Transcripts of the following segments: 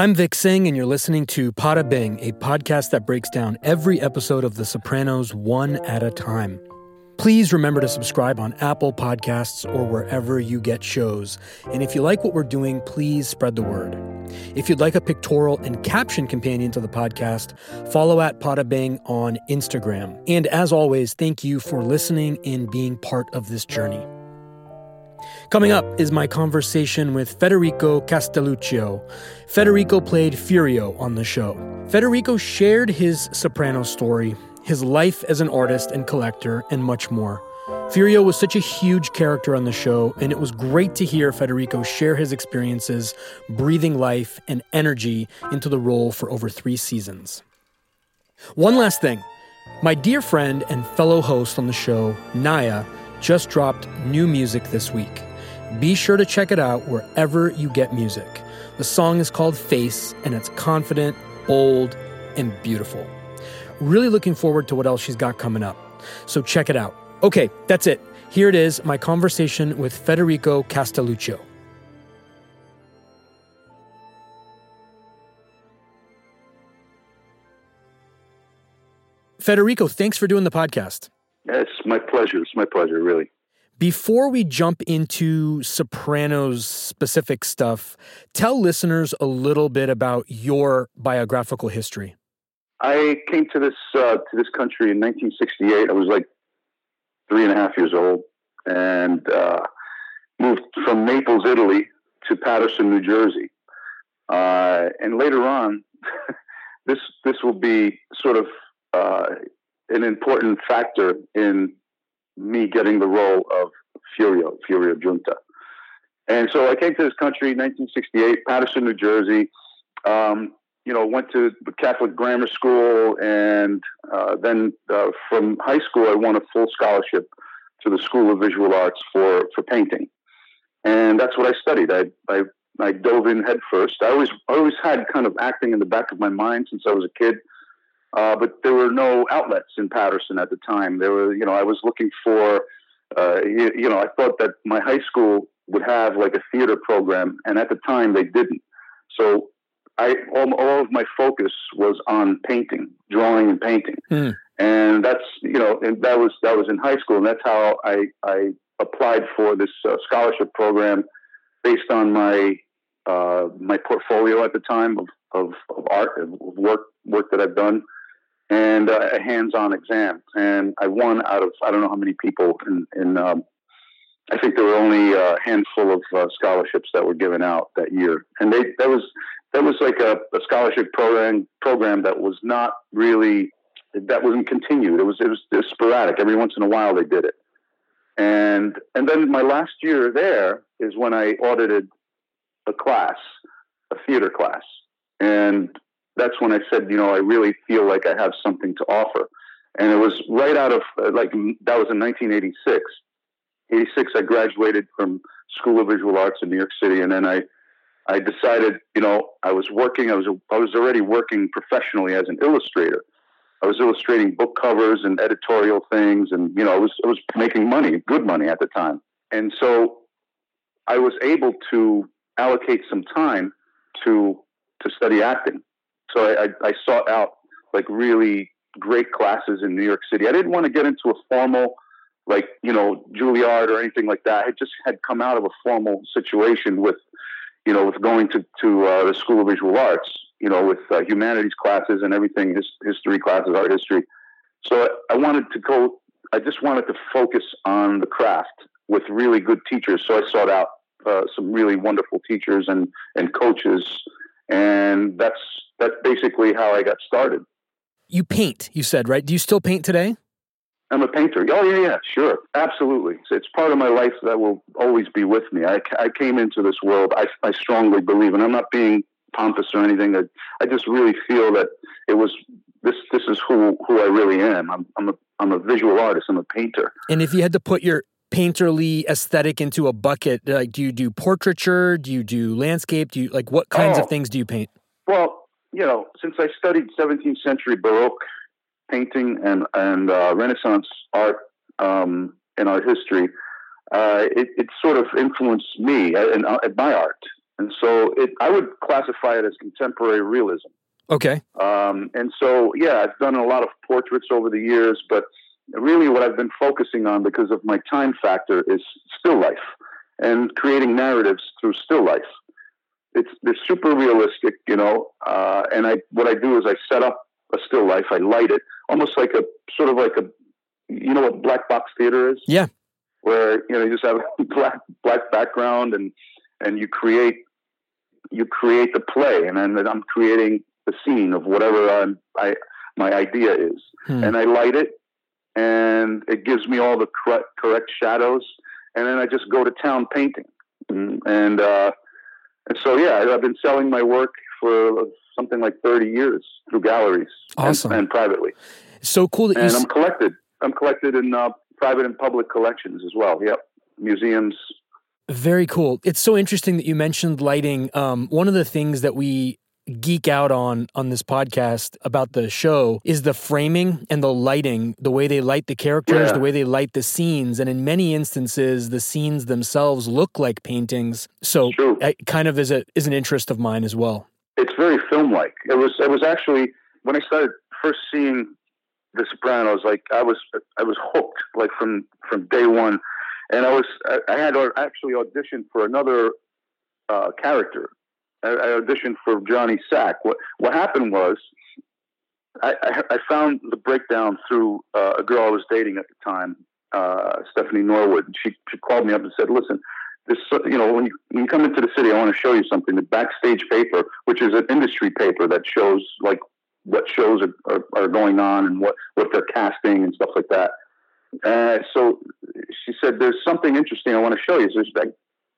I'm Vic Singh, and you're listening to Podabing, a podcast that breaks down every episode of The Sopranos one at a time. Please remember to subscribe on Apple Podcasts or wherever you get shows. And if you like what we're doing, please spread the word. If you'd like a pictorial and caption companion to the podcast, follow at Podabing on Instagram. And as always, thank you for listening and being part of this journey. Coming up is my conversation with Federico Castelluccio. Federico played Furio on the show. Federico shared his soprano story his life as an artist and collector, and much more. Furio was such a huge character on the show, and it was great to hear Federico share his experiences, breathing life and energy into the role for over three seasons. One last thing my dear friend and fellow host on the show, Naya, just dropped new music this week. Be sure to check it out wherever you get music. The song is called Face, and it's confident, bold, and beautiful. Really looking forward to what else she's got coming up. So check it out. Okay, that's it. Here it is my conversation with Federico Castelluccio. Federico, thanks for doing the podcast. It's my pleasure. It's my pleasure, really. Before we jump into Sopranos specific stuff, tell listeners a little bit about your biographical history. I came to this uh, to this country in 1968. I was like three and a half years old, and uh, moved from Naples, Italy, to Paterson, New Jersey. Uh, and later on, this this will be sort of uh, an important factor in me getting the role of Furio, Furio Giunta. And so I came to this country in 1968, Paterson, New Jersey. Um, you know, went to Catholic grammar school, and uh, then uh, from high school, I won a full scholarship to the School of Visual Arts for for painting, and that's what I studied. I I, I dove in headfirst. I always I always had kind of acting in the back of my mind since I was a kid, uh, but there were no outlets in Paterson at the time. There were, you know, I was looking for, uh, you, you know, I thought that my high school would have like a theater program, and at the time they didn't. So I all, all, of my focus was on painting, drawing and painting, mm. and that's you know, and that was that was in high school, and that's how I I applied for this uh, scholarship program based on my uh, my portfolio at the time of of, of art of work work that I've done, and uh, a hands-on exam, and I won out of I don't know how many people in in um, I think there were only a handful of uh, scholarships that were given out that year, and they that was that was like a, a scholarship program program that was not really that wasn't continued. It was, it was it was sporadic. Every once in a while they did it, and and then my last year there is when I audited a class, a theater class, and that's when I said, you know, I really feel like I have something to offer. And it was right out of uh, like that was in 1986. 86, I graduated from School of Visual Arts in New York City, and then I I decided, you know, I was working. I was I was already working professionally as an illustrator. I was illustrating book covers and editorial things, and you know, I was I was making money, good money at the time. And so, I was able to allocate some time to to study acting. So I, I, sought out like really great classes in New York City. I didn't want to get into a formal like you know Juilliard or anything like that. I just had come out of a formal situation with you know, with going to to uh, the School of Visual Arts, you know, with uh, humanities classes and everything, his, history classes, art history. So I, I wanted to go. I just wanted to focus on the craft with really good teachers. So I sought out uh, some really wonderful teachers and and coaches, and that's that's basically how I got started. You paint, you said, right? Do you still paint today? I'm a painter. Oh yeah, yeah, sure, absolutely. It's, it's part of my life that will always be with me. I, I came into this world. I, I strongly believe, and I'm not being pompous or anything. I, I just really feel that it was this. This is who who I really am. I'm I'm a I'm a visual artist. I'm a painter. And if you had to put your painterly aesthetic into a bucket, like do you do portraiture? Do you do landscape? Do you like what kinds oh, of things do you paint? Well, you know, since I studied 17th century Baroque painting and and uh, Renaissance art um, and art history, uh, it, it, sort of influenced me and uh, my art. and so it I would classify it as contemporary realism. Okay. Um, and so yeah, I've done a lot of portraits over the years, but really what I've been focusing on because of my time factor is still life and creating narratives through still life. It's they're super realistic, you know. Uh, and I what I do is I set up a still life, I light it, almost like a sort of like a you know what black box theater is? Yeah. Where you know you just have a black black background and and you create you create the play, and then I'm creating the scene of whatever I'm, I my idea is, Hmm. and I light it, and it gives me all the correct, correct shadows, and then I just go to town painting, and and, uh, and so yeah, I've been selling my work for something like thirty years through galleries, and- Awesome. and, privately, So cool that you. and s- I'm collected. I'm collected in uh, private and public collections as well. Yep, museums. Very cool. It's so interesting that you mentioned lighting. Um, one of the things that we geek out on on this podcast about the show is the framing and the lighting, the way they light the characters, Yeah. the way they light the scenes, and in many instances, the scenes themselves look like paintings. So, True. it kind of is a is an interest of mine as well. it's very film like. It was it was actually when I started first seeing The Sopranos, like I was I was hooked like from from day one, and I was I, I had actually auditioned for another uh, character. I, I auditioned for Johnny Sack. What what happened was. I, I, I found the breakdown through uh, a girl I was dating at the time, uh, Stephanie Norwood. She she called me up and said, "Listen, this you know when you when you come into the city, I want to show you something. The backstage paper, which is an industry paper that shows like what shows are, are, are going on and what what they're casting and stuff like that. Uh, so she said, "There's something interesting I want to show you." So she's like,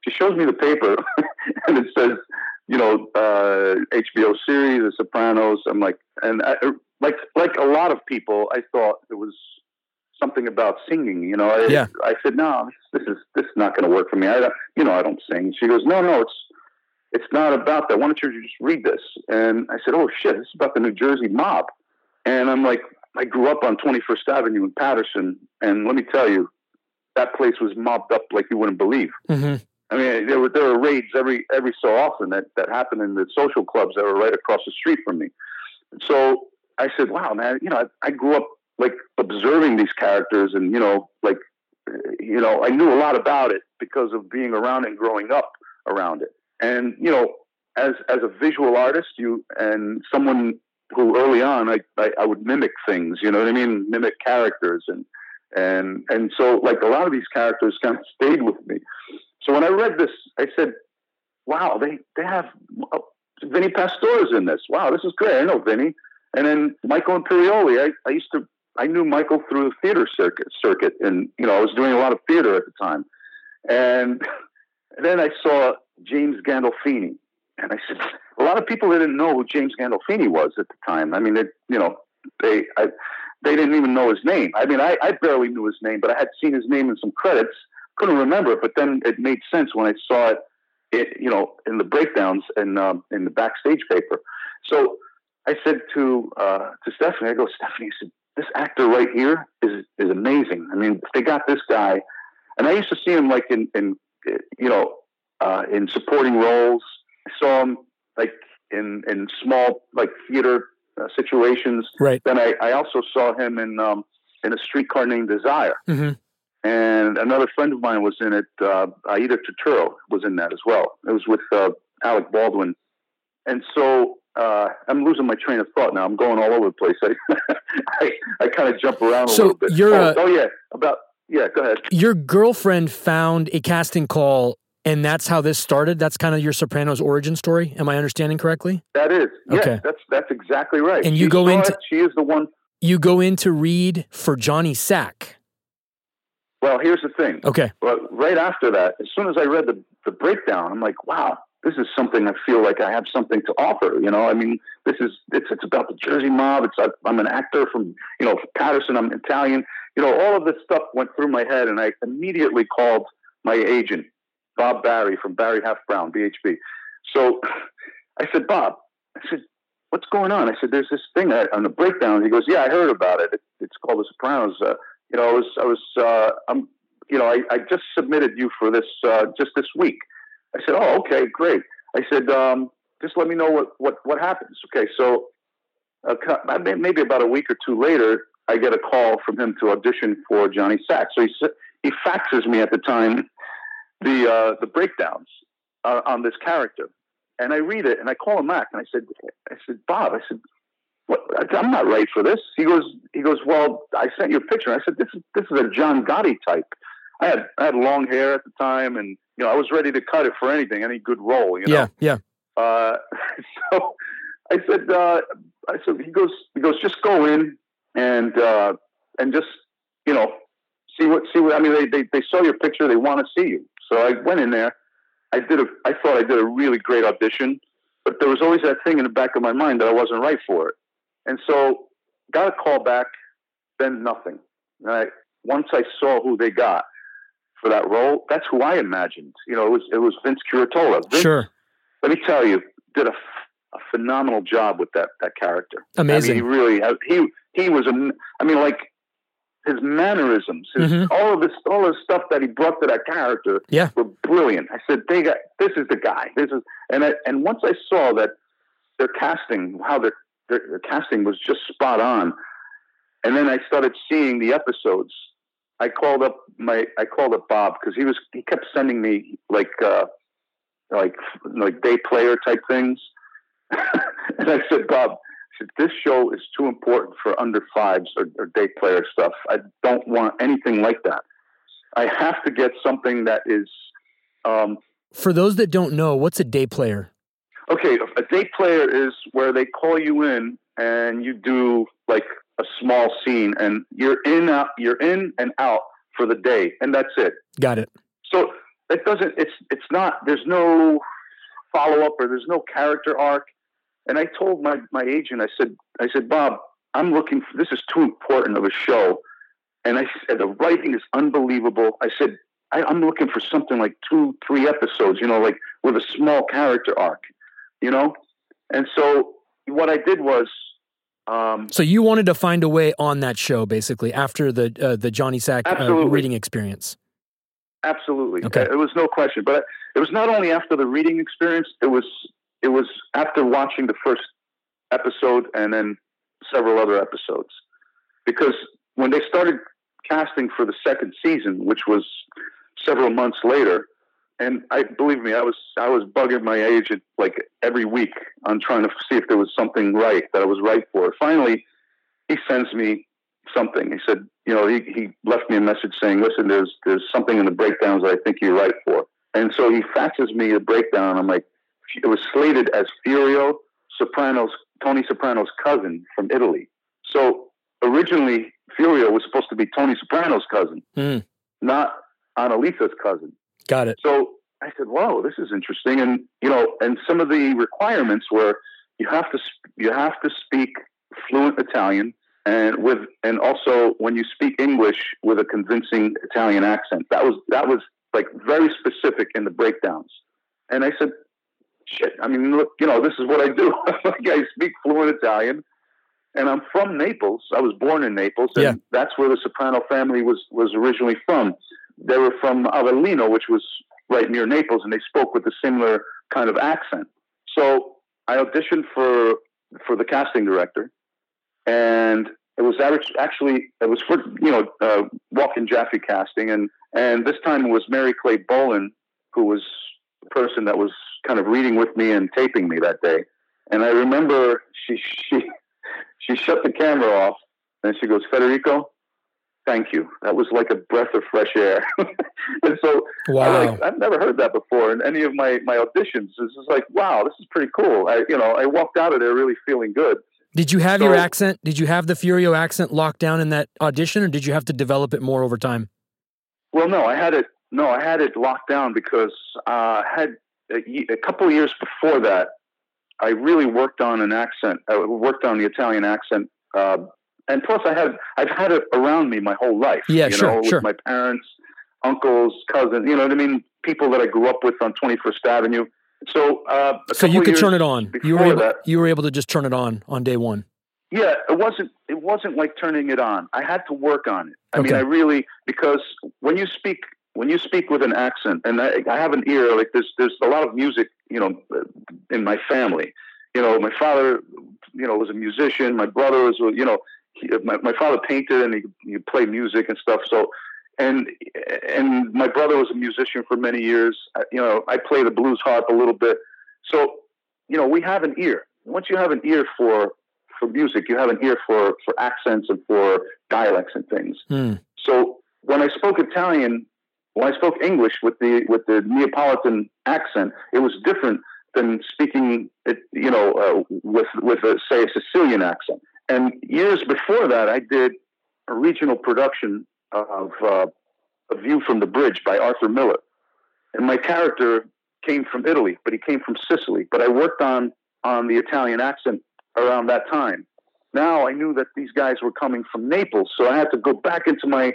she shows me the paper, and it says, you know, uh, HBO series, The Sopranos. I'm like, and I, like like a lot of people, I thought it was something about singing. You know, I, Yeah. I said, no, this is this is not going to work for me. I don't, you know, I don't sing. She goes, no, no, it's it's not about that. Why don't you just read this? And I said, oh shit, this is about the New Jersey mob. And I'm like, I grew up on 21st Avenue in Paterson, and let me tell you, that place was mobbed up like you wouldn't believe. hmm I mean, there were there were raids every every so often that that happened in the social clubs that were right across the street from me. So I said, "Wow, man! You know, I, I grew up like observing these characters, and you know, like, you know, I knew a lot about it because of being around and growing up around it. And you know, as as a visual artist, you and someone who early on I, I I would mimic things. You know what I mean? Mimic characters and and and so like a lot of these characters kind of stayed with me. So when I read this, I said, "Wow, they they have uh, Vinny Pastore's in this. Wow, this is great. I know Vinny." And then Michael Imperioli. I, I used to I knew Michael through the theater circuit circuit, and you know I was doing a lot of theater at the time. And then I saw James Gandolfini, and I said, a lot of people didn't know who James Gandolfini was at the time. I mean, they, you know, they I, they didn't even know his name. I mean, I, I barely knew his name, but I had seen his name in some credits. Couldn't remember it, but then it made sense when I saw it, it you know, in the breakdowns and um, in the backstage paper. So I said to uh, to Stephanie, I go, Stephanie, I said, this actor right here is is amazing. I mean, they got this guy, and I used to see him like in in you know uh, in supporting roles. I saw him like in in small like theater uh, situations. Right. Then I, I also saw him in um, in a streetcar named Desire, hmm and another friend of mine was in it. Uh, Aida Turturro was in that as well. It was with uh, Alec Baldwin, and so uh, I'm losing my train of thought now. I'm going all over the place. I I, I kind of jump around a So little bit. you're, oh, uh, oh yeah, about yeah. Go ahead. Your girlfriend found a casting call, and that's how this started. That's kind of your Sopranos origin story. Am I understanding correctly? That is yeah. Okay. That's that's exactly right. And you She go into- it. She is the one. You go in to read for Johnny Sack. Well, here's the thing. Okay. Well, right after that, as soon as I read the, the breakdown, I'm like, wow, this is something I feel like I have something to offer. You know, I mean, this is it's it's about the Jersey mob. It's I'm an actor from you know Paterson. I'm Italian. You know, all of this stuff went through my head, and I immediately called my agent, Bob Barry from Barry Haft Brown, BHB. So I said, Bob, I said, what's going on? I said, there's this thing on the breakdown. He goes, yeah, I heard about it. it it's called The Sopranos. Uh, you know, I was, I was, uh, I'm, you know, I, I just submitted you for this uh, just this week. I said, oh, okay, great. I said, um, just let me know what what what happens. Okay, so uh, maybe about a week or two later, I get a call from him to audition for Johnny Sack. So he he faxes me at the time the uh, the breakdowns uh, on this character, and I read it and I call him back and I said, I said, Bob, I said? I'm not right for this. He goes, he goes, well, I sent you a picture. I said, this is this is a John Gotti type. I had I had long hair at the time, and you know I was ready to cut it for anything, any good role. You know? Yeah, yeah. Uh, so I said, uh, I said, he goes, he goes, just go in and uh, and just you know see what see what I mean. They they, they saw your picture, they want to see you. So I went in there. I did a. I thought I did a really great audition, but there was always that thing in the back of my mind that I wasn't right for it. And so got a call back, then nothing. Right. Once I saw who they got for that role, that's who I imagined. You know, it was it was Vince Curatola. Vince, sure. Let me tell you, did a, a phenomenal job with that that character. Amazing. I mean, he really he he was a. I mean, like his mannerisms, his, mm-hmm. all of this, all the stuff that he brought to that character, yeah. were brilliant. I said, "They got this is the guy. This is." And I, and once I saw that their casting, how their, their, their casting was just spot on, and then I started seeing the episodes. I called up my I called up Bob because he was he kept sending me like uh, like like day player type things, and I said, Bob said, this show is too important for under fives or, or day player stuff. I don't want anything like that. I have to get something that is. Um, for those that don't know, what's a day player? Okay, a day player is where they call you in and you do like a small scene, and you're in out, you're in and out for the day, and that's it. Got it. So it doesn't. It's it's not. There's no follow up or there's no character arc. And I told my, my agent, I said, I said, Bob, I'm looking for, this is too important of a show. And I said, the writing is unbelievable. I said, I, I'm looking for something like two, three episodes, you know, like with a small character arc, you know? And so what I did was, um, so you wanted to find a way on that show, basically, after the uh, the Johnny Sack uh, reading experience. Absolutely, okay. it was no question. But it was not only after the reading experience; it was it was after watching the first episode and then several other episodes. Because when they started casting for the second season, which was several months later, and I believe me, I was I was bugging my agent like every week on trying to see if there was something right that I was right for. Finally, he sends me something. He said, you know, he, he left me a message saying, listen, there's there's something in the breakdowns that I think you're right for. And so he faxes me a breakdown. I'm like, it was slated as Furio Soprano's Tony Soprano's cousin from Italy. So originally, Furio was supposed to be Tony Soprano's cousin, mm. not Annalisa's cousin. Got it. So I said, "Whoa, this is interesting." And you know, and some of the requirements were you have to you have to speak fluent Italian, and with and also when you speak English with a convincing Italian accent. That was that was like very specific in the breakdowns. And I said, shit. I mean, look, you know, this is what I do. like I speak fluent Italian, and I'm from Naples. I was born in Naples, and yeah. that's where the Soprano family was was originally from. They were from Avellino, which was right near Naples, and they spoke with a similar kind of accent. So I auditioned for for the casting director, and it was actually it was for you know uh, Walken Jaffe casting, and and this time it was Mary Clay Bolin who was the person that was kind of reading with me and taping me that day. And I remember she she she shut the camera off and she goes, Federico, thank you. That was like a breath of fresh air. and so wow. I like, I've never heard that before in any of my, my auditions. It's just like, wow, this is pretty cool. I, you know, I walked out of there really feeling good. Did you have so, your accent? Did you have the Furio accent locked down in that audition or did you have to develop it more over time? Well, no, I had it. No, I had it locked down because uh, I had a, a couple of years before that, I really worked on an accent. I uh, worked on the Italian accent, uh, and plus, I had I've had it around me my whole life. Yeah, you sure, know, sure. With my parents, uncles, cousins. You know what I mean? People that I grew up with on Twenty First Avenue. So, uh, so you could turn it on. You were able, that, you were able to just turn it on on day one. Yeah, it wasn't. It wasn't like turning it on. I had to work on it. I okay. mean, I really because when you speak when you speak with an accent, and I, I have an ear, like there's there's a lot of music you know, in my family. You know, my father, you know, was a musician. My brother was, you know, he, my, my father painted and he, he played music and stuff. So, and and my brother was a musician for many years. You know, I play the blues harp a little bit. So, you know, we have an ear. Once you have an ear for for music, you have an ear for for accents and for dialects and things. Mm. So when I spoke Italian, when I spoke English with the with the Neapolitan accent, it was different than speaking it, you know, uh, with with a, say a Sicilian accent. And years before that, I did a regional production of uh, A View from the Bridge by Arthur Miller, and my character came from Italy, but he came from Sicily. But I worked on on the Italian accent around that time. Now I knew that these guys were coming from Naples, so I had to go back into my,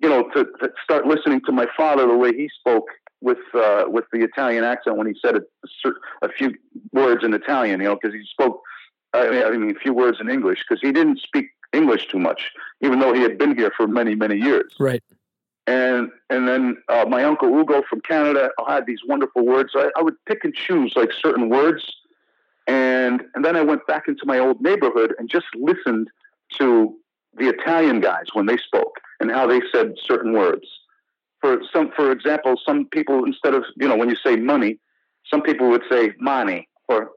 you know, to, to start listening to my father the way he spoke with uh, with the Italian accent when he said a, a few words in Italian, you know, because he spoke, I mean, I mean, a few words in English because he didn't speak English too much, even though he had been here for many many years. Right. And and then uh, my uncle Ugo from Canada had these wonderful words. I, I would pick and choose like certain words and, and then I went back into my old neighborhood and just listened to the Italian guys when they spoke and how they said certain words. For some, for example, some people instead of you know when you say money, some people would say money or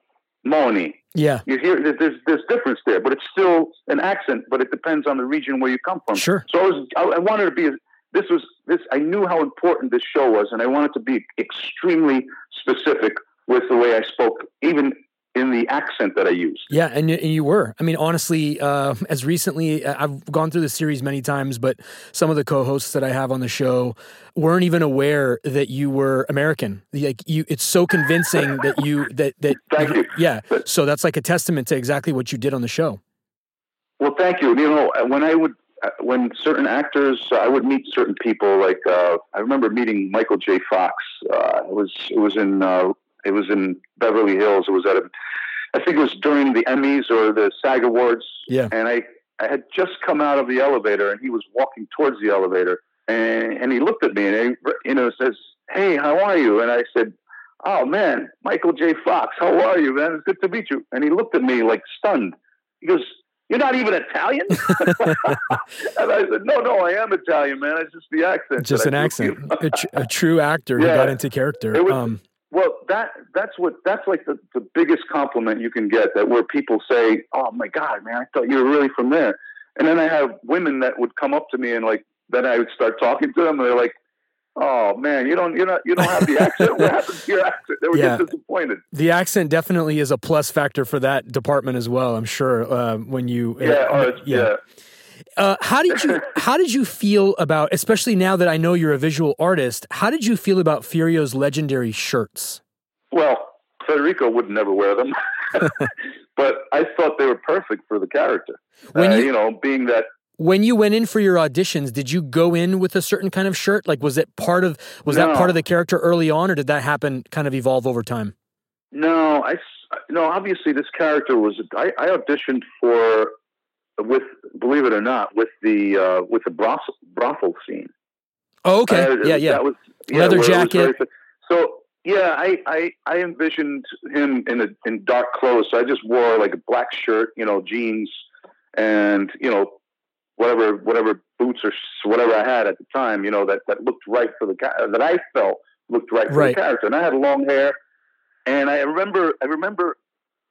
money. Yeah, you hear there's there's difference there, but it's still an accent. But it depends on the region where you come from. Sure. So I was I, I wanted to be this was this I knew how important this show was, and I wanted to be extremely specific with the way I spoke, even in the accent that I used. Yeah, and, and you were. I mean, honestly, uh, as recently, uh, I've gone through the series many times, but some of the co-hosts that I have on the show weren't even aware that you were American. Like you, it's so convincing that you that that. Thank you. Yeah, so that's like a testament to exactly what you did on the show. Well, thank you. You know, when I would when certain actors, I would meet certain people. Like uh, I remember meeting Michael J. Fox. Uh, it was it was in uh, it was in Beverly Hills. It was at a, I think it was during the Emmys or the SAG Awards. Yeah. And I, I had just come out of the elevator, and he was walking towards the elevator, and and he looked at me, and he, you know, says, "Hey, how are you?" And I said, "Oh man, Michael J. Fox, how are you, man? It's good to meet you." And he looked at me like stunned. He goes, you're not even Italian? and I said, no, no, I am Italian, man. It's just the accent. Just an accent. a, tr- a, true actor yeah. who got into character. Was, um, well, that that's what that's like the, the biggest compliment you can get. That where people say, "Oh my God, man, I thought you were really from there." And then I have women that would come up to me and like, then I would start talking to them, and they're like, "Oh man, you don't you not you don't have the accent. what happened to your accent?" They were yeah. just disappointed. The accent definitely is a plus factor for that department as well. I'm sure uh, when you uh, yeah, uh, yeah. yeah. Uh, how did you how did you feel about especially now that I know you're a visual artist? How did you feel about Furio's legendary shirts? Well, Federico would never wear them, but I thought they were perfect for the character. When uh, you, you know, being that when you went in for your auditions, did you go in with a certain kind of shirt? Like, was it part of was no. that part of the character early on, or did that happen kind of evolve over time? No, I no. Obviously, this character was. I, I auditioned for with believe it or not with the uh, with the brothel, brothel scene. Oh, okay. Uh, yeah, yeah. That was yeah, leather jacket. Was so yeah, I, I I envisioned him in a, in dark clothes. So I just wore like a black shirt, you know, jeans, and you know whatever whatever boots or whatever I had at the time, you know that that looked right for the that I felt looked right for right. the character. And I had long hair, and I remember I remember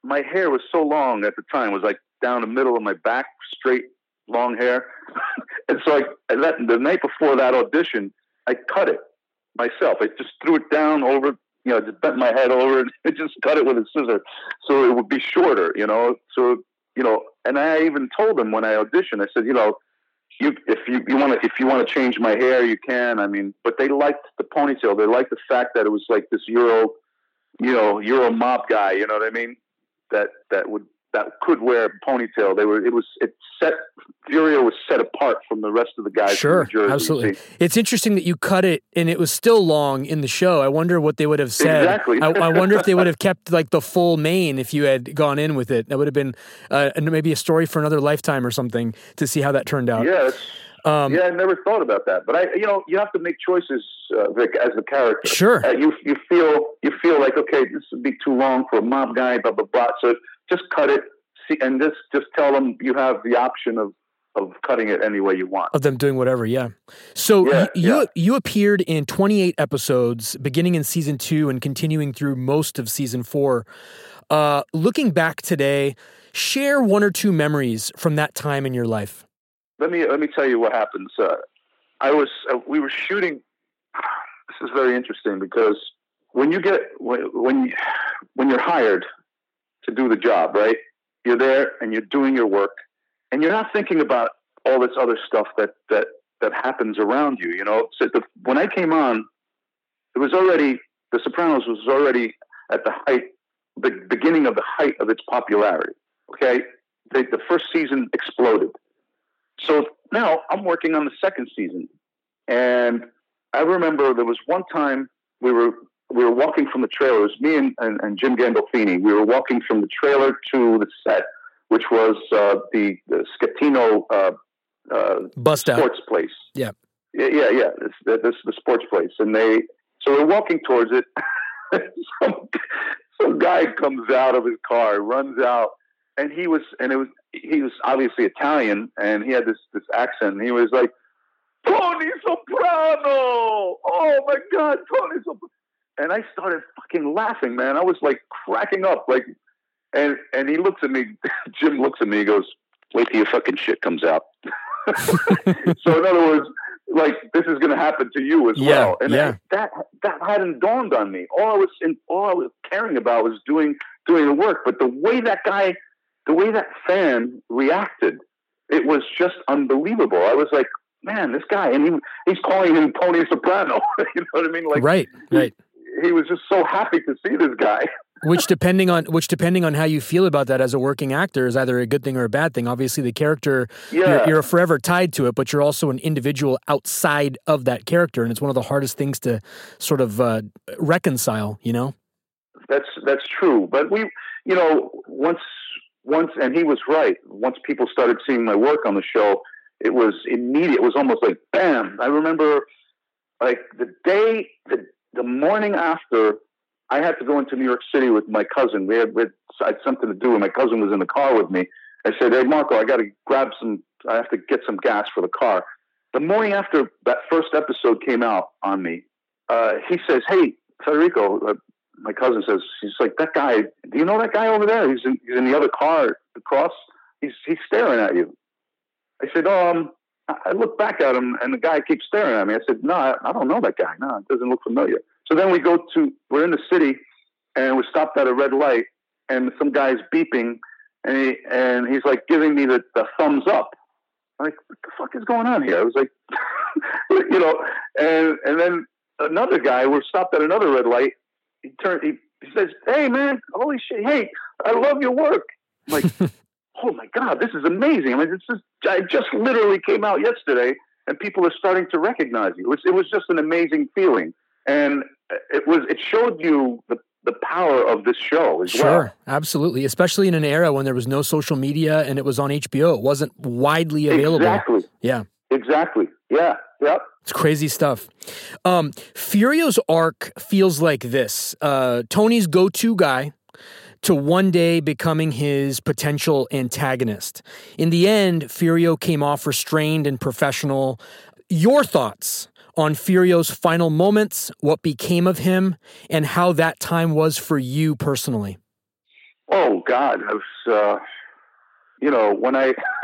my hair was so long at the time it was like down the middle of my back, straight, long hair. and so I, I let, the night before that audition, I cut it myself. I just threw it down over, you know, just bent my head over and I just cut it with a scissor so it would be shorter, you know. So, you know, and I even told them when I auditioned, I said, you know, you, if you, you want to if you want to change my hair, you can. I mean, but they liked the ponytail. They liked the fact that it was like this Euro, you know, Euro mob guy. You know what I mean? That that would that could wear a ponytail. They were it was it set Furio was set apart from the rest of the guys. Sure, Jersey, absolutely. It's interesting that you cut it and it was still long in the show. I wonder what they would have said. Exactly. I, I, wonder if they would have kept like the full mane if you had gone in with it. That would have been uh, maybe a story for another lifetime or something to see how that turned out. Yeah. Um, yeah, I never thought about that, but I, you know, you have to make choices, uh, Vic, as the character. Sure. Uh, you you feel you feel like okay, this would be too long for a mob guy, blah blah blah. So just cut it, see, and just just tell them you have the option of of cutting it any way you want. Of them doing whatever, yeah. So Yeah, you yeah. you appeared in 28 episodes, beginning in season two and continuing through most of season four. Uh, looking back today, share one or two memories from that time in your life. let me let me tell you what happens. Uh, I was uh, we were shooting. This is very interesting because when you get when when you, when you're hired to do the job, right? You're there and you're doing your work, and you're not thinking about all this other stuff that that that happens around you. You know, so the, when I came on, it was already The Sopranos was already at the height, the beginning of the height of its popularity. Okay, the, the first season exploded. So now I'm working on the second season, and I remember there was one time we were we were walking from the trailer. It was me and, and, and Jim Gandolfini. We were walking from the trailer to the set, which was uh, the, the Scatino uh, uh, Bust out. sports place. Yeah. yeah, yeah, yeah. This, this is the sports place, and they so we're walking towards it. some, some guy comes out of his car, runs out, and he was, and it was, he was obviously Italian, and he had this this accent. And he was like, Tony Soprano. Oh my God, Tony Soprano. And I started fucking laughing, man. I was like cracking up, like, and and he looks at me. Jim looks at me. He goes, "Wait till your fucking shit comes out." so in other words, like this is going to happen to you as Yeah, well. And yeah. that that hadn't dawned on me. All I was in, all I was caring about was doing doing the work. But the way that guy, the way that fan reacted, it was just unbelievable. I was like, man, this guy, and he he's calling him Tony Soprano. you know what I mean? Like right, right. he was just so happy to see this guy. Which depending on which depending on how you feel about that as a working actor is either a good thing or a bad thing. Obviously, the character Yeah. you're, you're forever tied to it, but you're also an individual outside of that character, and it's one of the hardest things to sort of uh, reconcile. You know? That's that's true. But we, you know, once once, and he was right. Once people started seeing my work on the show, it was immediate. It was almost like bam. I remember, like the day, the the morning after, I had to go into New York City with my cousin. We had, we had, something to do, and my cousin was in the car with me. I said, "Hey, Marco, I got to grab some. I have to get some gas for the car." The morning after that first episode came out on me, uh, he says, "Hey, Federico." Uh, my cousin says, "He's like that guy. Do you know that guy over there? He's in, he's in the other car across. He's he's staring at you." I said, "Um." I look back at him, and the guy keeps staring at me. I said, "No, I, don't know that guy. No, it doesn't look familiar." So then we go to we're in the city, and we're stopped at a red light, and some guy's beeping, and he and he's like giving me the, the thumbs up. I'm like, what the fuck is going on here? I was like, you know, and and then another guy, we're stopped at another red light. He turned, he, he says, "Hey man, holy shit! Hey, I love your work." I'm like, oh my god, this is amazing. I mean, this is I just literally came out yesterday, and people are starting to recognize you. It was, it was just an amazing feeling, and it was it showed you the the power of this show as Sure, well. absolutely. Especially in an era when there was no social media and it was on HBO. It wasn't widely available. Exactly. Yeah. Exactly. Yeah. Yep. It's crazy stuff. Um, Furio's arc feels like this uh, Tony's go to guy to one day becoming his potential antagonist. In the end, Furio came off restrained and professional. Your thoughts on Furio's final moments, what became of him, and how that time was for you personally? Oh God, I was, uh, you know, when I,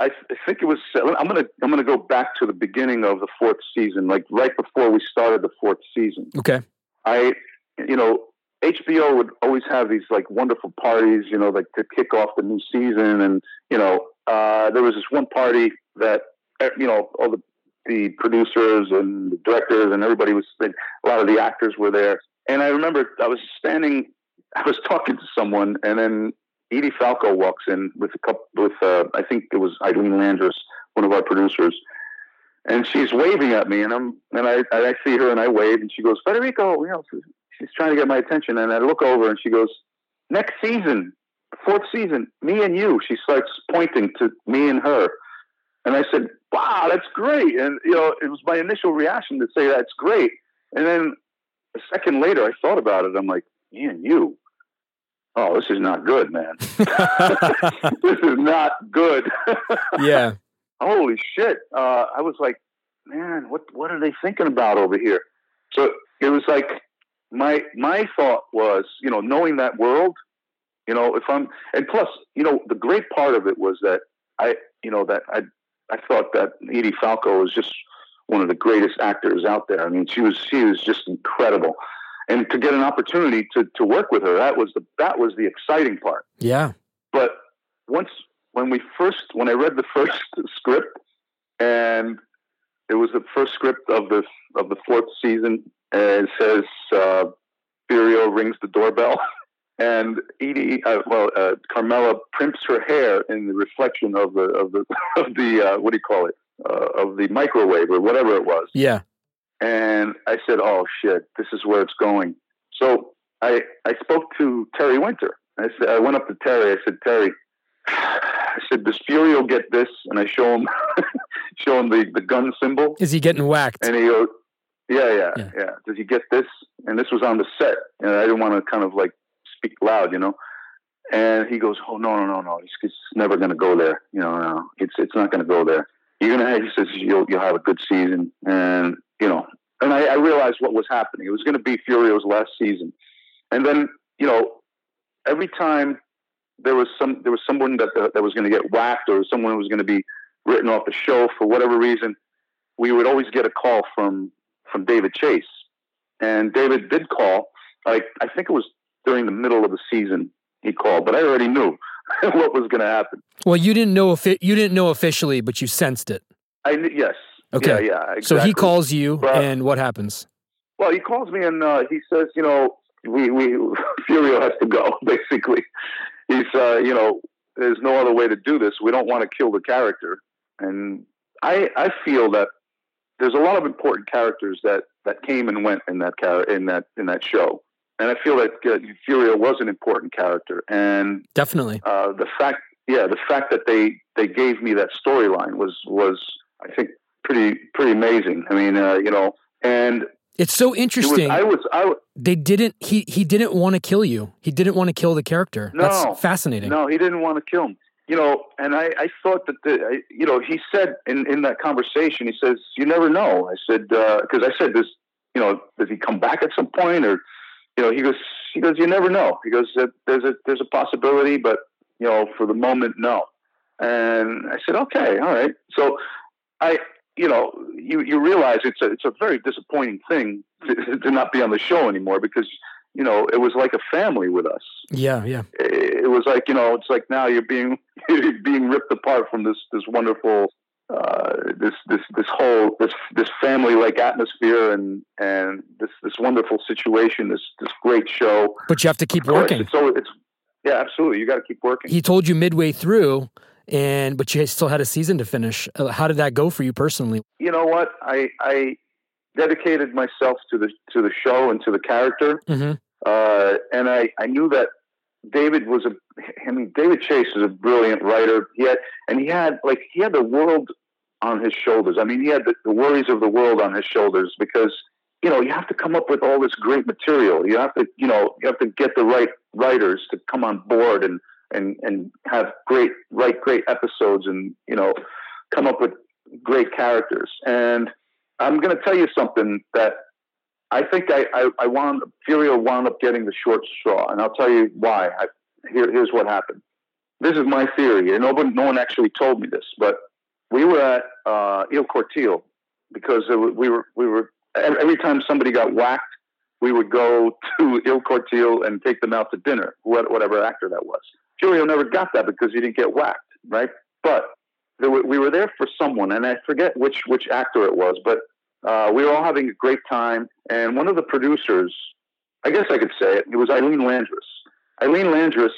I th- think it was. I'm gonna I'm gonna go back to the beginning of the fourth season, like right before we started the fourth season. Okay. I, you know, HBO would always have these like wonderful parties, you know, like to kick off the new season, and you know, uh, there was this one party that, eh, you know, all the the producers and the directors and everybody was a lot of the actors were there, and I remember I was standing, I was talking to someone, and then Edie Falco walks in with a couple with uh, I think it was Ilene Landress, one of our producers. And she's waving at me, and I'm and I, I see her and I wave, and she goes, Federico, you know, she's trying to get my attention, and I look over and she goes, next season, fourth season, me and you. She starts pointing to me and her, And I said, wow, that's great. And, you know, it was my initial reaction to say that's great. And then a second later, I thought about it. I'm like, "Me and you, oh, this is not good, man. this is not good. yeah. Holy shit. Uh, I was like, man, what, what are they thinking about over here? So it was like, my, my thought was, you know, knowing that world, you know, if I'm, and plus, you know, the great part of it was that I, you know, that I, I thought that Edie Falco was just one of the greatest actors out there. I mean, she was, she was just incredible. And to get an opportunity to, to work with her, that was the, that was the exciting part. Yeah. But once, when we first, when I read the first script and it was the first script of the, of the fourth season, and it says, uh, Furio rings the doorbell. and Edie, uh, well, uh, Carmela primps her hair in the reflection of the of the of the uh, what do you call it uh, of the microwave or whatever it was. Yeah. And I said, "Oh shit, this is where it's going." So I I spoke to Terry Winter. I said I went up to Terry. I said, Terry, I said, does Furio get this? And I show him show him the the gun symbol. Is he getting whacked? And he goes, yeah, yeah, yeah, yeah. Does he get this? And this was on the set, and I didn't want to kind of like speak loud, you know. And he goes, "Oh no, no, no, no! It's, it's never going to go there. You know, no, it's it's not going to go there. You're gonna have." He says, "You'll you'll have a good season." And you know, and I, I realized what was happening. It was going to be Furio's last season, and then you know, every time there was some there was someone that that was going to get whacked or someone was going to be written off the show for whatever reason, we would always get a call from from David Chase, and David did call. Like I think it was during the middle of the season he called, but I already knew what was going to happen. Well, you didn't know if you didn't know officially, but you sensed it. I yes. Okay. Yeah, yeah. Exactly. So he calls you, and what happens? Well, he calls me and uh, he says, you know, we we Furio has to go. Basically, he's uh, you know, there's no other way to do this. We don't want to kill the character, and I I feel that there's a lot of important characters that that came and went in that car in that in that show and I feel that uh, Furio was an important character, and definitely uh, the fact, yeah, the fact that they they gave me that storyline was was I think pretty pretty amazing. I mean, uh, you know, and it's so interesting. Was, I was, I was, they didn't. He he didn't want to kill you. He didn't want to kill the character. No, That's fascinating. No, he didn't want to kill him. You know, and I, I thought that the, you know, he said in, in that conversation, he says, "You never know." I said because uh, I said this, you know, does he come back at some point or you know, he goes, he goes, you never know. He goes, there's a there's a possibility, but you know, for the moment, no. And I said, okay, all right. So I, you know, you you realize it's a it's a very disappointing thing to, to not be on the show anymore because you know it was like a family with us. Yeah, yeah. It, was like you know, it's like now you're being you're being ripped apart from this this wonderful uh, this this this whole this this family like atmosphere and and this this wonderful situation this this great show. But you have to keep working. so it's yeah absolutely you got to keep working. He told you midway through and but you still had a season to finish. Uh, how did that go for you personally? You know what? I i dedicated myself to the to the show and to the character mm-hmm. uh, and i i knew that David was a, I mean, David Chase is a brilliant writer. He had, and he had like, he had the world on his shoulders. I mean, he had the, the worries of the world on his shoulders because you know you have to come up with all this great material. You have to you know you have to get the right writers to come on board and and and have great write great episodes and you know come up with great characters. And I'm going to tell you something that I think I, I, I wound Furio wound up getting the short straw, and I'll tell you why. I, here, here's what happened. This is my theory, and no one, no one actually told me this, but we were at uh, Il Cortile because we were we were every time somebody got whacked, we would go to Il Cortile and take them out to dinner, whatever actor that was. Furio never got that because he didn't get whacked, right? But we were there for someone, and I forget which which actor it was, but uh, we were all having a great time. And one of the producers, I guess I could say it, it was Ilene Landress. Ilene Landress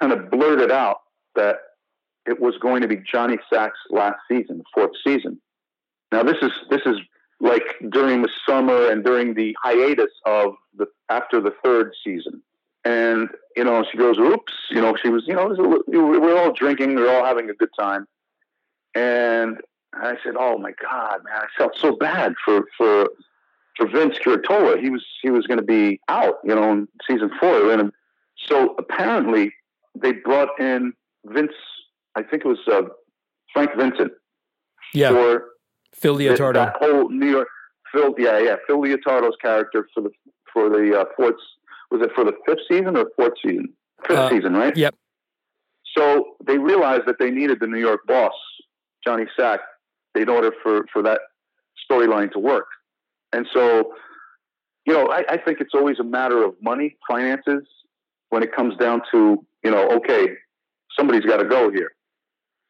kind of blurted out that it was going to be Johnny Sack's last season, fourth season. Now this is this is like during the summer and during the hiatus of the after the third season. And you know, she goes, "Oops!" You know, she was, you know, we were all drinking, we were all having a good time, And I said, "Oh my God, man! I felt so bad for for for Vince Curatola. He was he was going to be out, you know, in season four. And so apparently they brought in Vince. I think it was uh, Frank Vincent. Yeah. For Phil Leotardo. That whole New York Phil. Yeah, yeah. Phil Leotardo's character for the for the uh, fourth. Was it for the fifth season or fourth season? Fifth uh, season, right? Yep. So they realized that they needed the New York boss, Johnny Sack, in order for for that storyline to work. And so, you know, I, I think it's always a matter of money, finances, when it comes down to, you know, okay, somebody's got to go here,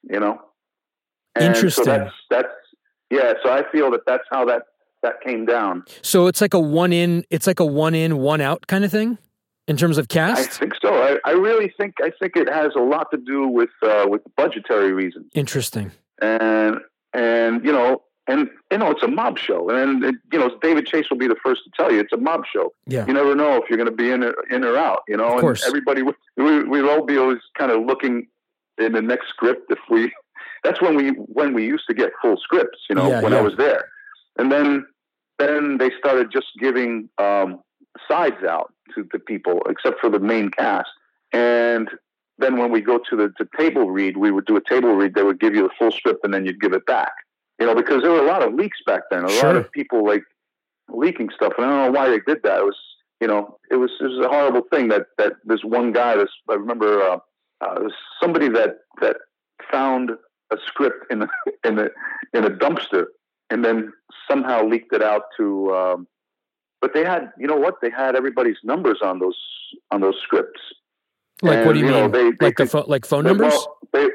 you know? And Interesting. So that's, that's, yeah. So I feel that that's how that, that came down. So it's like a one in, it's like a one in, one out kind of thing in terms of cast? I think so. I, I really think I think it has a lot to do with uh, with budgetary reasons. Interesting. And and you know and you know it's a mob show, and it, you know David Chase will be the first to tell you it's a mob show. Yeah, you never know if you're going to be in or, in or out. You know, of and course. everybody we we all be always kind of looking in the next script if we. That's when we when we used to get full scripts. You know, yeah, when yeah. I was there, and then then they started just giving um, sides out to the people, except for the main cast. And then when we go to the, table read, we would do a table read. They would give you the full script, and then you'd give it back you know, because there were a lot of leaks back then, a sure. lot of people like leaking stuff, and I don't know why they did that. It was, you know, it was it was a horrible thing that that this one guy, this I remember, uh, uh, somebody that that found a script in the in the in a dumpster, and then somehow leaked it out to. Um, but they had, you know what? They had everybody's numbers on those on those scripts. Like And, what do you, you know, mean? they- they like the could- pho- like phone numbers? well, they,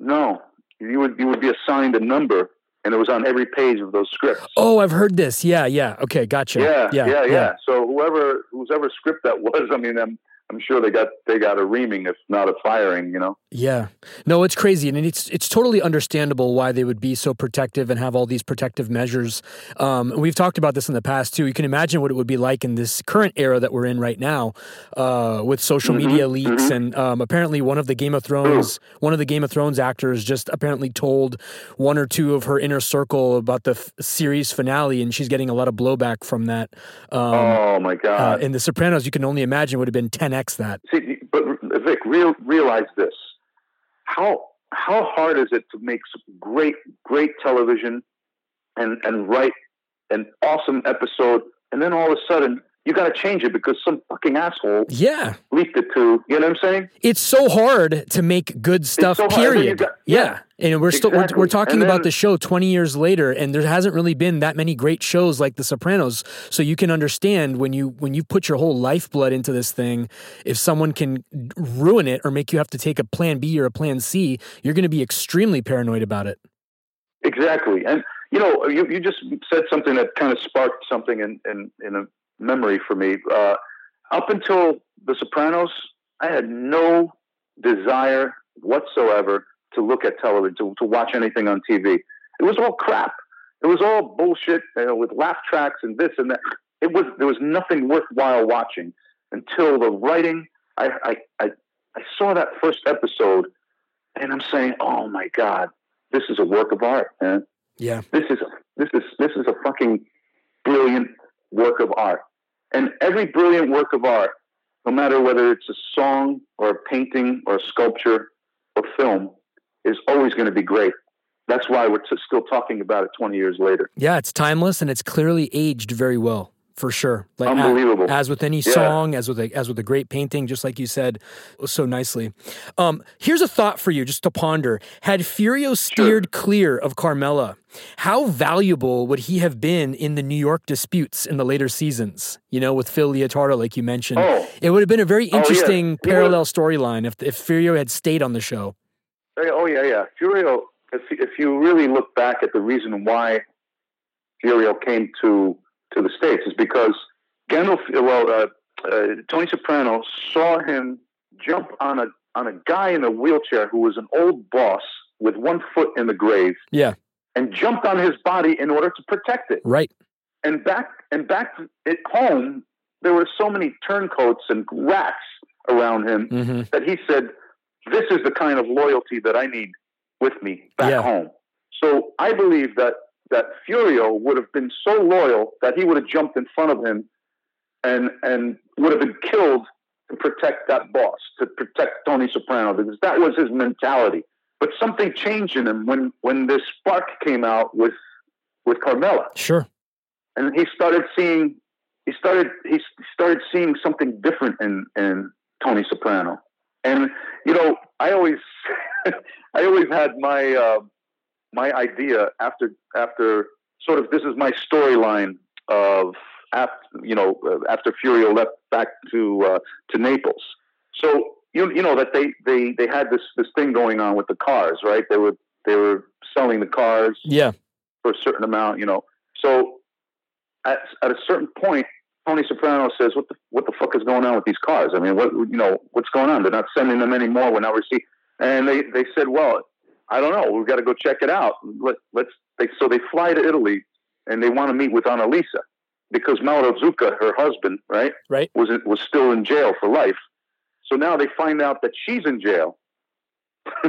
no, you would you would be assigned a number, and it was on every page of those scripts. oh, I've heard this. Yeah, yeah. Okay, gotcha. yeah, yeah, yeah, yeah, So whoever whoever script that was, I mean, I'm I'm sure they got they got a reaming, if not a firing. You know. Yeah. No, it's crazy. And it's it's totally understandable why they would be so protective and have all these protective measures. Um, we've talked about this in the past too. You can imagine what it would be like in this current era that we're in right now, uh, with social Mhm, media leaks. mhm. And um, apparently one of the Game of Thrones one of the Game of Thrones actors just apparently told one or two of her inner circle about the f- series finale, and she's getting a lot of blowback from that. Um, oh my uh, God! in The Sopranos, you can only imagine would have been 10x that. See, but Vic, real, realize this: how how hard is it to make great great television and and write an awesome episode, and then all of a sudden you got to change it because some fucking asshole Yeah. leaked it to. You know what I'm saying? it's so hard to make good stuff. so hard. And then you period. got- yeah. and we're still we're, we're talking And about the show 20 years later, and there hasn't really been that many great shows like The Sopranos. So you can understand when you when you put your whole lifeblood into this thing, if someone can ruin it or make you have to take a plan B or a plan C, you're going to be extremely paranoid about it. Exactly. And you know, you, you just said something that kind of sparked something in, in, in a memory for me. Uh, up until The Sopranos, I had no desire whatsoever to look at television, to, to watch anything on TV. It was all crap. It was all bullshit you know, with laugh tracks and this and that. It was there was nothing worthwhile watching until the writing. I I I, I saw that first episode, and I'm saying, oh my god, this is a work of art, man Yeah. this is a, this is this is a fucking brilliant work of art. And every brilliant work of art, no matter whether it's a song or a painting or a sculpture or film, is always going to be great. That's why we're t- still talking about it 20 years later. Yeah, it's timeless and it's clearly aged very well. For sure, like Unbelievable. As with any Yeah. song, as with a, as with a great painting, just like you said so nicely. Um, here's a thought for you, just to ponder: Had Furio steered clear of Carmela, how valuable would he have been in the New York disputes in the later seasons? You know, with Phil Leotardo, like you mentioned, Oh. it would have been a very yeah. interesting He parallel storyline if if Furio had stayed on the show. Oh yeah, yeah. Furio. If if you really look back at the reason why Furio came to to the states is because Gandalf. Well, uh, uh, Tony Soprano saw him jump on a on a guy in a wheelchair who was an old boss with one foot in the grave, Yeah, and jumped on his body in order to protect it. right. And back and back at home, there were so many turncoats and rats around him hmm that he said, "This is the kind of loyalty that I need with me back Yeah. home." So I believe that that Furio would have been so loyal that he would have jumped in front of him and and would have been killed to protect that boss, to protect Tony Soprano, because that was his mentality. But something changed in him when when this spark came out with with Carmela. Sure. And he started seeing he started he started seeing something different in in Tony Soprano. And you know, I always I always had my uh, my idea after after sort of this is my storyline of after you know after Furio left back to uh, to Naples. So you you know that they they they had this this thing going on with the cars, right? They were they were selling the cars, yeah, for a certain amount, you know. So at at a certain point, Tony Soprano says, "What the what the fuck is going on with these cars? I mean, what you know what's going on? They're not sending them anymore. We're not receiving." And they they said, "Well, I don't know. We've got to go check it out. Let, let's." They, so they fly to Italy, and they want to meet with Annalisa because Mauro Zucca, her husband, right, right, was was still in jail for life. So now they find out that she's in jail,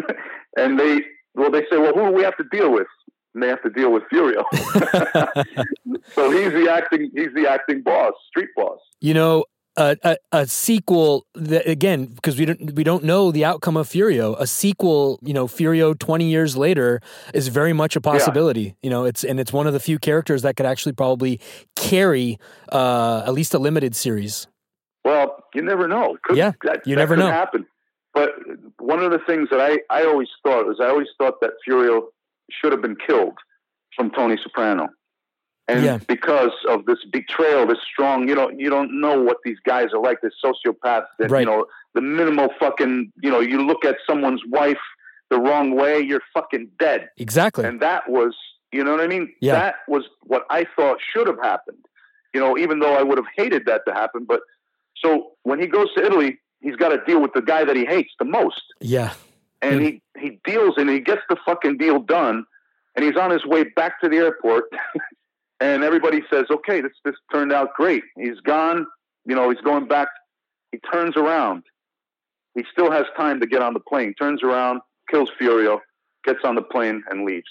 and they well they say, "Well, who do we have to deal with?" And they have to deal with Furio. so he's the acting he's the acting boss, street boss. You know, a, a, a, sequel that again because we don't we don't know the outcome of Furio. A sequel, you know, Furio twenty years later is very much a possibility. Yeah. You know, it's and it's one of the few characters that could actually probably carry uh, at least a limited series. Well, you never know. Could, yeah, that, you that never know. Happen. But one of the things that I, I always thought was I always thought that Furio should have been killed from Tony Soprano and yeah. because of this betrayal, this strong, you know, you don't know what these guys are like, this sociopaths that, right. you know, the minimal fucking, you know, you look at someone's wife the wrong way, you're fucking dead. Exactly. And that was, you know what I mean? Yeah. That was what I thought should have happened, you know, even though I would have hated that to happen. But so when he goes to Italy, he's got to deal with the guy that he hates the most. Yeah. And he, he deals and he gets the fucking deal done and he's on his way back to the airport and everybody says, "Okay, this this turned out great." He's gone. You know, he's going back. He turns around. He still has time to get on the plane. Turns around, kills Furio, gets on the plane, and leaves.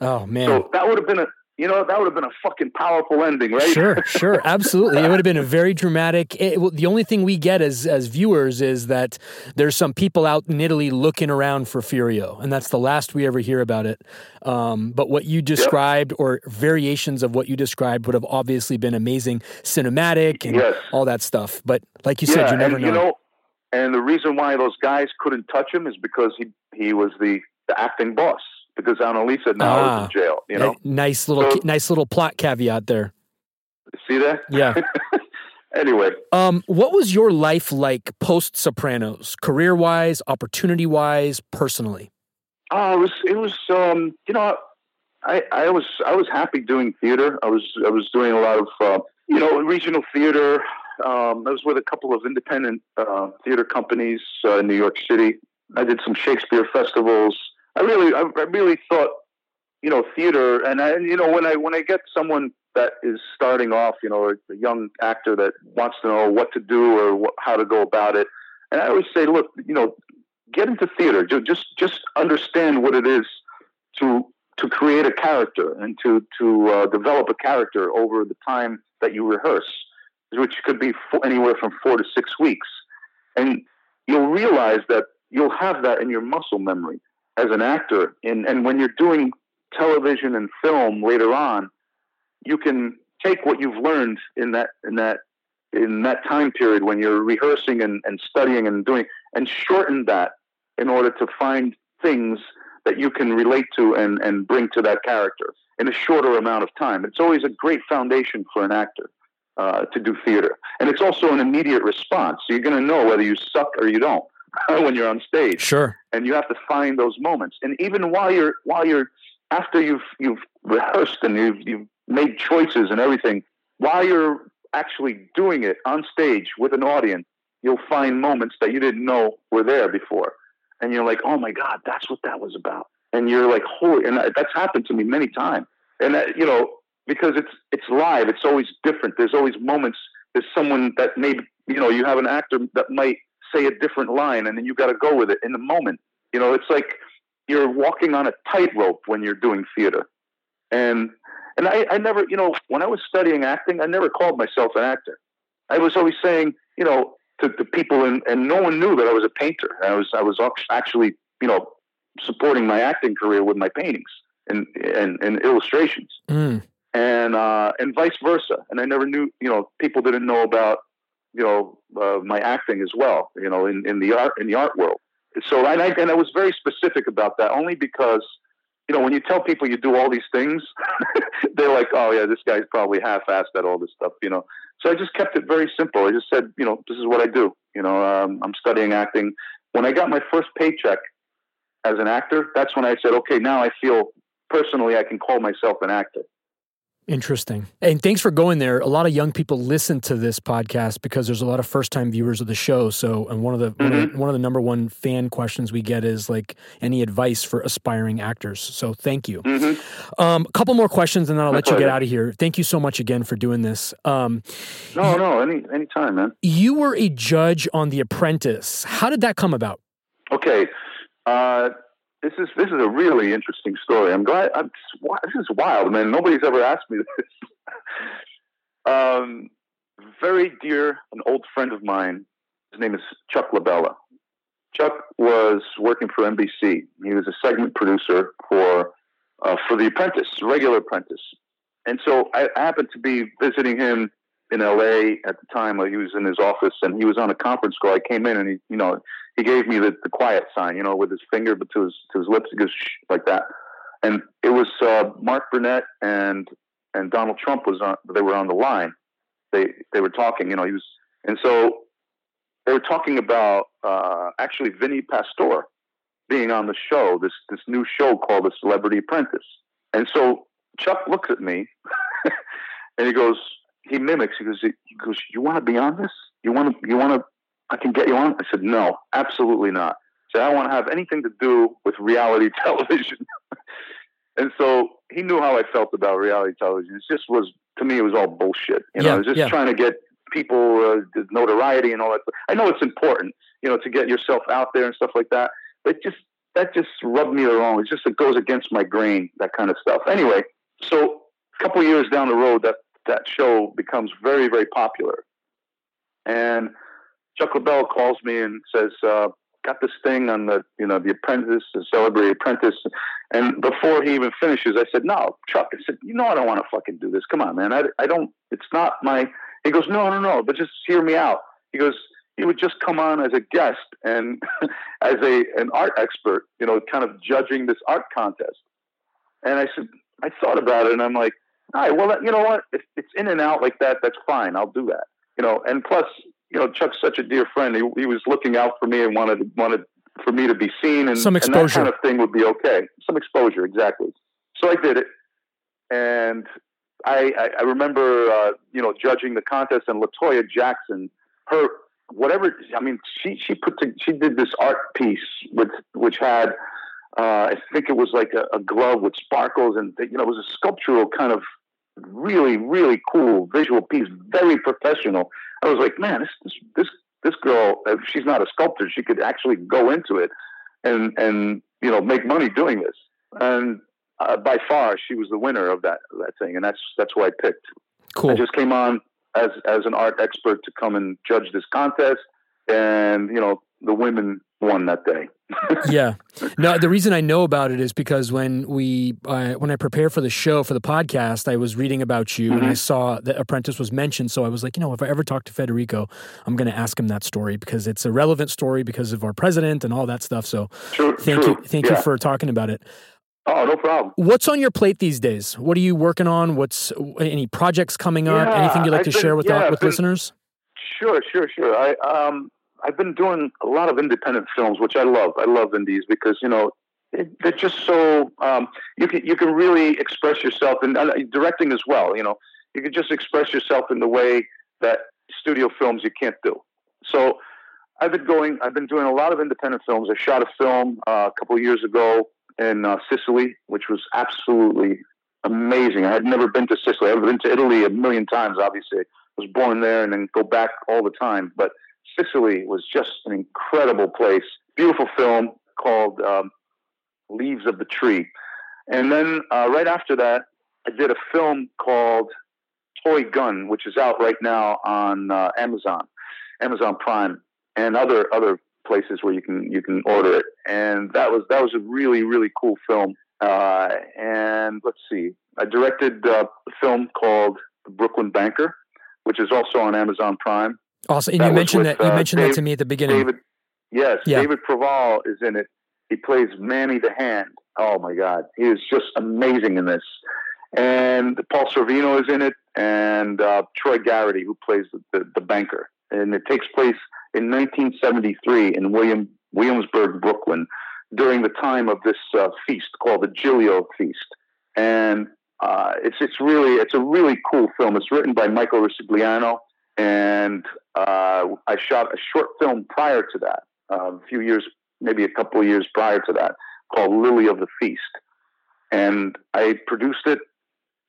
Oh man! So that would have been a you know, that would have been a fucking powerful ending, right? Sure, sure, absolutely. it would have been a very dramatic. It, the only thing we get as as viewers is that there's some people out in Italy looking around for Furio, and that's the last we ever hear about it. Um, but what you described, yep. or variations of what you described, would have obviously been amazing, cinematic, and yes. all that stuff. But like you said, you never and, know. You know. And the reason why those guys couldn't touch him is because he he was the, the acting boss because Annalisa now ah, is in jail. You know, nice little so, nice little plot caveat there. See that? Yeah. anyway, um, what was your life like post Sopranos, career wise, opportunity wise, personally? Oh, it was it was um, you know, I I was I was happy doing theater. I was I was doing a lot of uh, you know regional theater. Um, I was with a couple of independent uh, theater companies uh, in New York City. I did some Shakespeare festivals. I really, I, really thought, you know, theater, and I, you know, when I when I get someone that is starting off, you know, a young actor that wants to know what to do or what, how to go about it, and I always say, look, you know, get into theater. Just just understand what it is to to create a character and to to uh, develop a character over the time that you rehearse, which could be anywhere from four to six weeks, and you'll realize that you'll have that in your muscle memory as an actor. And, and when you're doing television and film later on, you can take what you've learned in that in that in that time period when you're rehearsing and, and studying and doing and shorten that in order to find things that you can relate to and, and bring to that character in a shorter amount of time. It's always a great foundation for an actor uh, to do theater. And it's also an immediate response. So you're going to know whether you suck or you don't. when you're on stage. Sure. And you have to find those moments. And even while you're while you're after you've you've rehearsed and you've you've made choices and everything, while you're actually doing it on stage with an audience, you'll find moments that you didn't know were there before. And you're like, oh my God, that's what that was about. And you're like, holy, and that's happened to me many times. And that, you know, because it's it's live, it's always different. There's always moments. There's someone that maybe you know you have an actor that might say a different line and then you've got to go with it in the moment. You know, it's like you're walking on a tightrope when you're doing theater. And and I, I never, you know, when I was studying acting, I never called myself an actor. I was always saying, you know, to, to people, and, and no one knew that I was a painter. I was I was actually, you know, supporting my acting career with my paintings and and, and illustrations, mm. and uh, and vice versa. And I never knew, you know, people didn't know about, you know, uh, my acting as well, you know, in, in the art in the art world. So and I and I was very specific about that only because you know, when you tell people you do all these things, they're like, oh, yeah, this guy's probably half assed at all this stuff, you know. So I just kept it very simple. I just said, you know, this is what I do. You know, um, I'm studying acting. When I got my first paycheck as an actor, that's when I said, okay, now I feel personally I can call myself an actor. Interesting. And thanks for going there. A lot of young people listen to this podcast because there's a lot of first time viewers of the show. So, and one of the, mm-hmm. one, of the mm-hmm. one of the number one fan questions we get is like any advice for aspiring actors. So, thank you. Mm-hmm. Um, a couple more questions, and then I'll My let pleasure. you get out of here. Thank you so much again for doing this. Um, no, no, any any time, man. You were a judge on The Apprentice. How did that come about? Okay. Uh, this is this is a really interesting story. I'm glad. I'm, this is wild, man. Nobody's ever asked me this. um, very dear, an old friend of mine. His name is Chuck LaBella. Chuck was working for NBC. He was a segment producer for uh, for The Apprentice, regular Apprentice. And so I, I happened to be visiting him in LA at the time. He was in his office and he was on a conference call. I came in and he, you know, he gave me the, the quiet sign, you know, with his finger to his to his lips. He goes Shh, like that, and it was uh, Mark Burnett and and Donald Trump was on. They were on the line. They they were talking. You know, he was, and so they were talking about uh, actually Vinnie Pastore being on the show. This this new show called The Celebrity Apprentice. And so Chuck looks at me, and he goes, he mimics. He goes, he goes, you want to be on this? You want to you want to I can get you on? I said, no, absolutely not. I said, I don't want to have anything to do with reality television. and so he knew how I felt about reality television. It just was, to me, it was all bullshit. You know, yeah, I was just yeah. trying to get people uh, notoriety and all that. I know it's important, you know, to get yourself out there and stuff like that. But just, that just rubbed me the wrong. It just, it goes against my grain, that kind of stuff. Anyway, so a couple years down the road, that, that show becomes very, very popular. And Chuck LaBella calls me and says, uh, got this thing on the, you know, the apprentice, the celebrity apprentice. And before he even finishes, I said, no, Chuck, I said, you know, I don't want to fucking do this. Come on, man. I, I don't, it's not my, he goes, no, no, no, but just hear me out. He goes, he would just come on as a guest and as a, an art expert, you know, kind of judging this art contest. And I said, I thought about it and I'm like, all right, well, you know what? If it's in and out like that, that's fine. I'll do that. You know, and plus, you know, Chuck's such a dear friend. He, he was looking out for me and wanted wanted for me to be seen, and some exposure. And that kind of thing would be okay. Some exposure, exactly. So I did it, and I I, I remember uh, you know judging the contest, and Latoya Jackson, her whatever. I mean, she she put to, she did this art piece with which had. Uh, I think it was like a, a glove with sparkles, and you know, it was a sculptural kind of really, really cool visual piece, very professional. I was like, man, this this this, this girl, if she's not a sculptor, she could actually go into it and and you know make money doing this. And uh, by far, she was the winner of that that thing, and that's that's who I picked. Cool. I just came on as as an art expert to come and judge this contest, and you know the women won that day. yeah. No, the reason I know about it is because when we uh, when I prepare for the show for the podcast, I was reading about you mm-hmm. and I mm-hmm. saw that Apprentice was mentioned. So I was like, you know, if I ever talk to Federico, I'm going to ask him that story because it's a relevant story because of our president and all that stuff. So true, thank true. you, thank yeah. you for talking about it. Oh, no problem. What's on your plate these days? What are you working on? What's any projects coming up? Yeah, Anything you'd like I've to been, share with yeah, with been, listeners? Sure, sure, sure. I um I've been doing a lot of independent films, which I love. I love indies because you know they're just so um, you can you can really express yourself and uh, directing as well. You know, you can just express yourself in the way that studio films you can't do. So I've been going. I've been doing a lot of independent films. I shot a film uh, a couple years ago in uh, Sicily, which was absolutely amazing. I had never been to Sicily. I've been to Italy a million times. Obviously, I was born there and then go back all the time. But Sicily was just an incredible place. Beautiful film called um, leaves of the tree. And then uh, right after that, I did a film called Toy Gun, which is out right now on uh, Amazon, Amazon Prime, and other other places where you can you can order it. And that was that was a really really cool film. Uh, and let's see, I directed uh, a film called The Brooklyn Banker, which is also on Amazon Prime. Awesome. And that you mentioned with, that you uh, mentioned Dave, that to me at the beginning. David, yes, yeah. David Proval is in it. He plays Manny the Hand. Oh my God, he is just amazing in this. And Paul Sorvino is in it, and uh, Troy Garrity, who plays the, the, the, banker. And it takes place in 1973 in William Williamsburg, Brooklyn, during the time of this uh, feast called the Giglio Feast. And uh, it's it's really it's a really cool film. It's written by Michael Ricigliano, and uh, I shot a short film prior to that, uh, a few years, maybe a couple of years prior to that, called Lily of the Feast, and I produced it,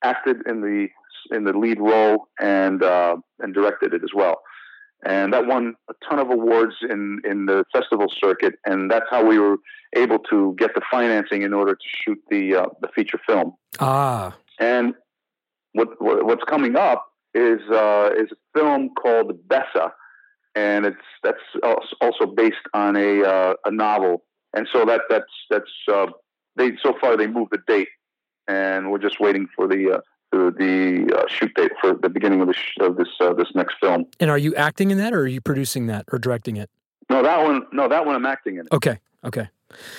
acted in the in the lead role, and uh, and directed it as well. And that won a ton of awards in in the festival circuit, and that's how we were able to get the financing in order to shoot the uh, the feature film. Ah, and what, what what's coming up is uh, is a film called Bessa, and it's that's also based on a uh, a novel. And so that that's that's uh, they so far they moved the date, and we're just waiting for the uh, the, the uh, shoot date for the beginning of, the sh- of this uh, this next film. And are you acting in that, or are you producing that, or directing it? No, that one. No, that one. I'm acting in. Okay. Okay.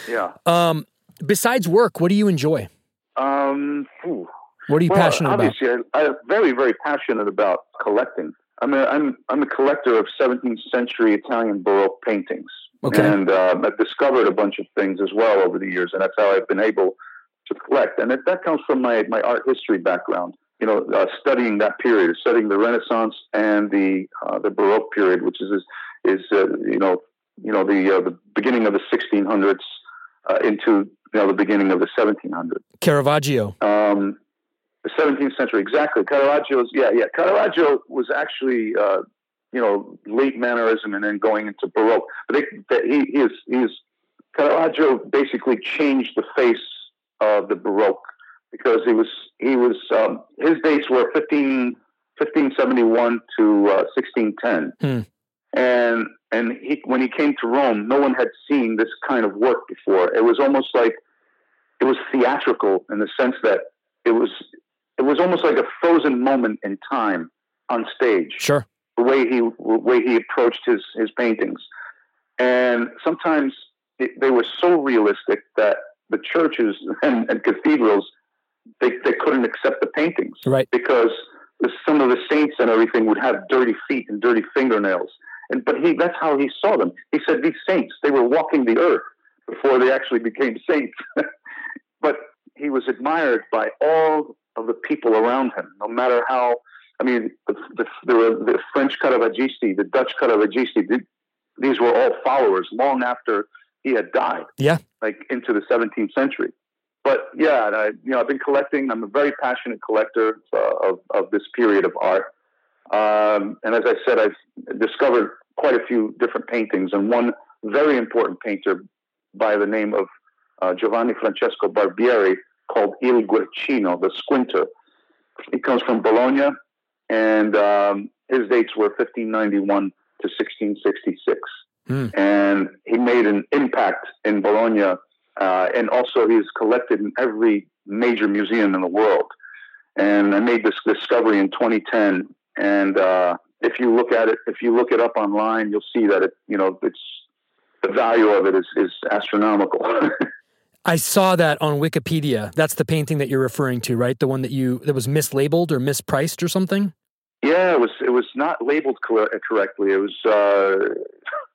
Yeah. Um. Besides work, what do you enjoy? Um. Whew. What are you well, passionate obviously, about? Obviously, I'm very, very passionate about collecting. I'm a, I'm, I'm a collector of 17th century Italian Baroque paintings. Okay. And uh, I've discovered a bunch of things as well over the years, and that's how I've been able to collect. And that comes from my, my art history background. You know, uh, studying that period, studying the Renaissance and the uh, the Baroque period, which is is, is uh, you know you know the uh, the beginning of the 1600s uh, into you know the beginning of the 1700s. Caravaggio. Um, the 17th century. Exactly. Caravaggio's, yeah, yeah. Caravaggio was actually, uh, you know, late Mannerism and then going into Baroque. But they, they, he, he is, he is, Caravaggio basically changed the face of the Baroque because he was, he was, um, his dates were 15, 1571 to uh, 1610. Hmm. And, and he, when he came to Rome, no one had seen this kind of work before. It was almost like, it was theatrical in the sense that it was it was almost like a frozen moment in time on stage. Sure. The way he the way he approached his his paintings, and sometimes it, they were so realistic that the churches and, and cathedrals they, they couldn't accept the paintings, right? Because the, some of the saints and everything would have dirty feet and dirty fingernails, and but he that's how he saw them. He said these saints they were walking the earth before they actually became saints, but he was admired by all of the people around him, no matter how. I mean, the, the, the, the French Caravaggisti, the Dutch Caravaggisti, these were all followers long after he had died. Yeah, like into the 17th century. But yeah, I, you know, I've been collecting. I'm a very passionate collector uh, of of this period of art. Um, and as I said, I've discovered quite a few different paintings, and one very important painter by the name of uh, Giovanni Francesco Barbieri called Il Guercino, the squinter. He comes from Bologna, and um, his dates were 1591 to 1666. Mm. And he made an impact in Bologna, uh, and also he's collected in every major museum in the world. And I made this discovery in 2010, and uh, if you look at it, if you look it up online, you'll see that it, you know, it's the value of it is, is astronomical. I saw that on Wikipedia. That's the painting that you're referring to, right? The one that you that was mislabeled or mispriced or something. Yeah, it was. It was not labeled correctly. It was. Uh,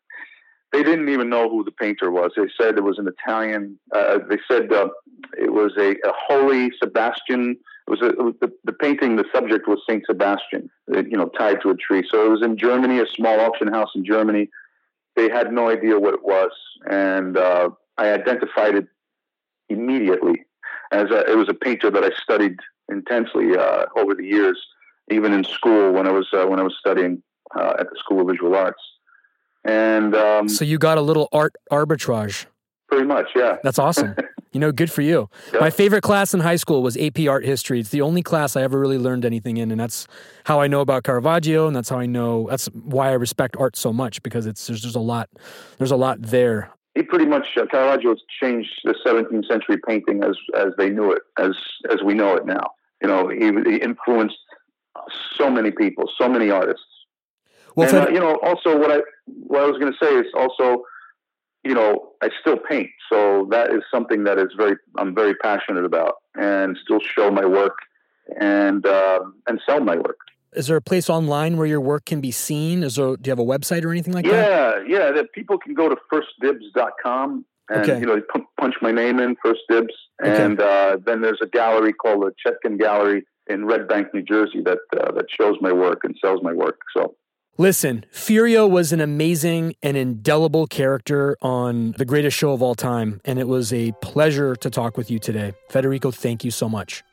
they didn't even know who the painter was. They said it was an Italian. Uh, they said uh, it was a, a, holy Sebastian. It was, a, it was the, the, painting. The subject was Saint Sebastian, uh, you know, tied to a tree. So it was in Germany, a small auction house in Germany. They had no idea what it was, and uh, I identified it immediately. As a, it was a painter that I studied intensely uh, over the years, even in school when I was uh, when I was studying uh, at the School of Visual Arts. And um, so you got a little art arbitrage. Pretty much, yeah. That's awesome. you know, good for you. Yep. My favorite class in high school was AP Art History. It's the only class I ever really learned anything in, and that's how I know about Caravaggio, and that's how I know. That's why I respect art so much because it's there's just a lot. There's a lot there. He pretty much uh, Caravaggio changed the 17th century painting as as they knew it, as as we know it now. You know, he, he influenced so many people, so many artists. Well, and, uh, you know, also what I what I was going to say is also you know, I still paint. So that is something that is very, I'm very passionate about and still show my work and, uh, and sell my work. Is there a place online where your work can be seen? Is there, do you have a website or anything like yeah, that? Yeah, yeah. That people can go to firstdibs.com and, okay. you know, punch my name in, First Dibs. Okay. And uh, then there's a gallery called the Chetkin Gallery in Red Bank, New Jersey that, uh, that shows my work and sells my work. So Listen, Furio was an amazing and indelible character on the greatest show of all time, and it was a pleasure to talk with you today. Federico, thank you so much.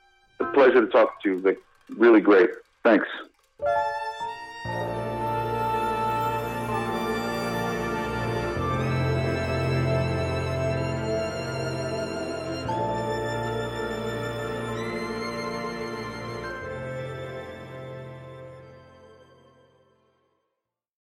A pleasure to talk to you, Vic. Really great. Thanks. Música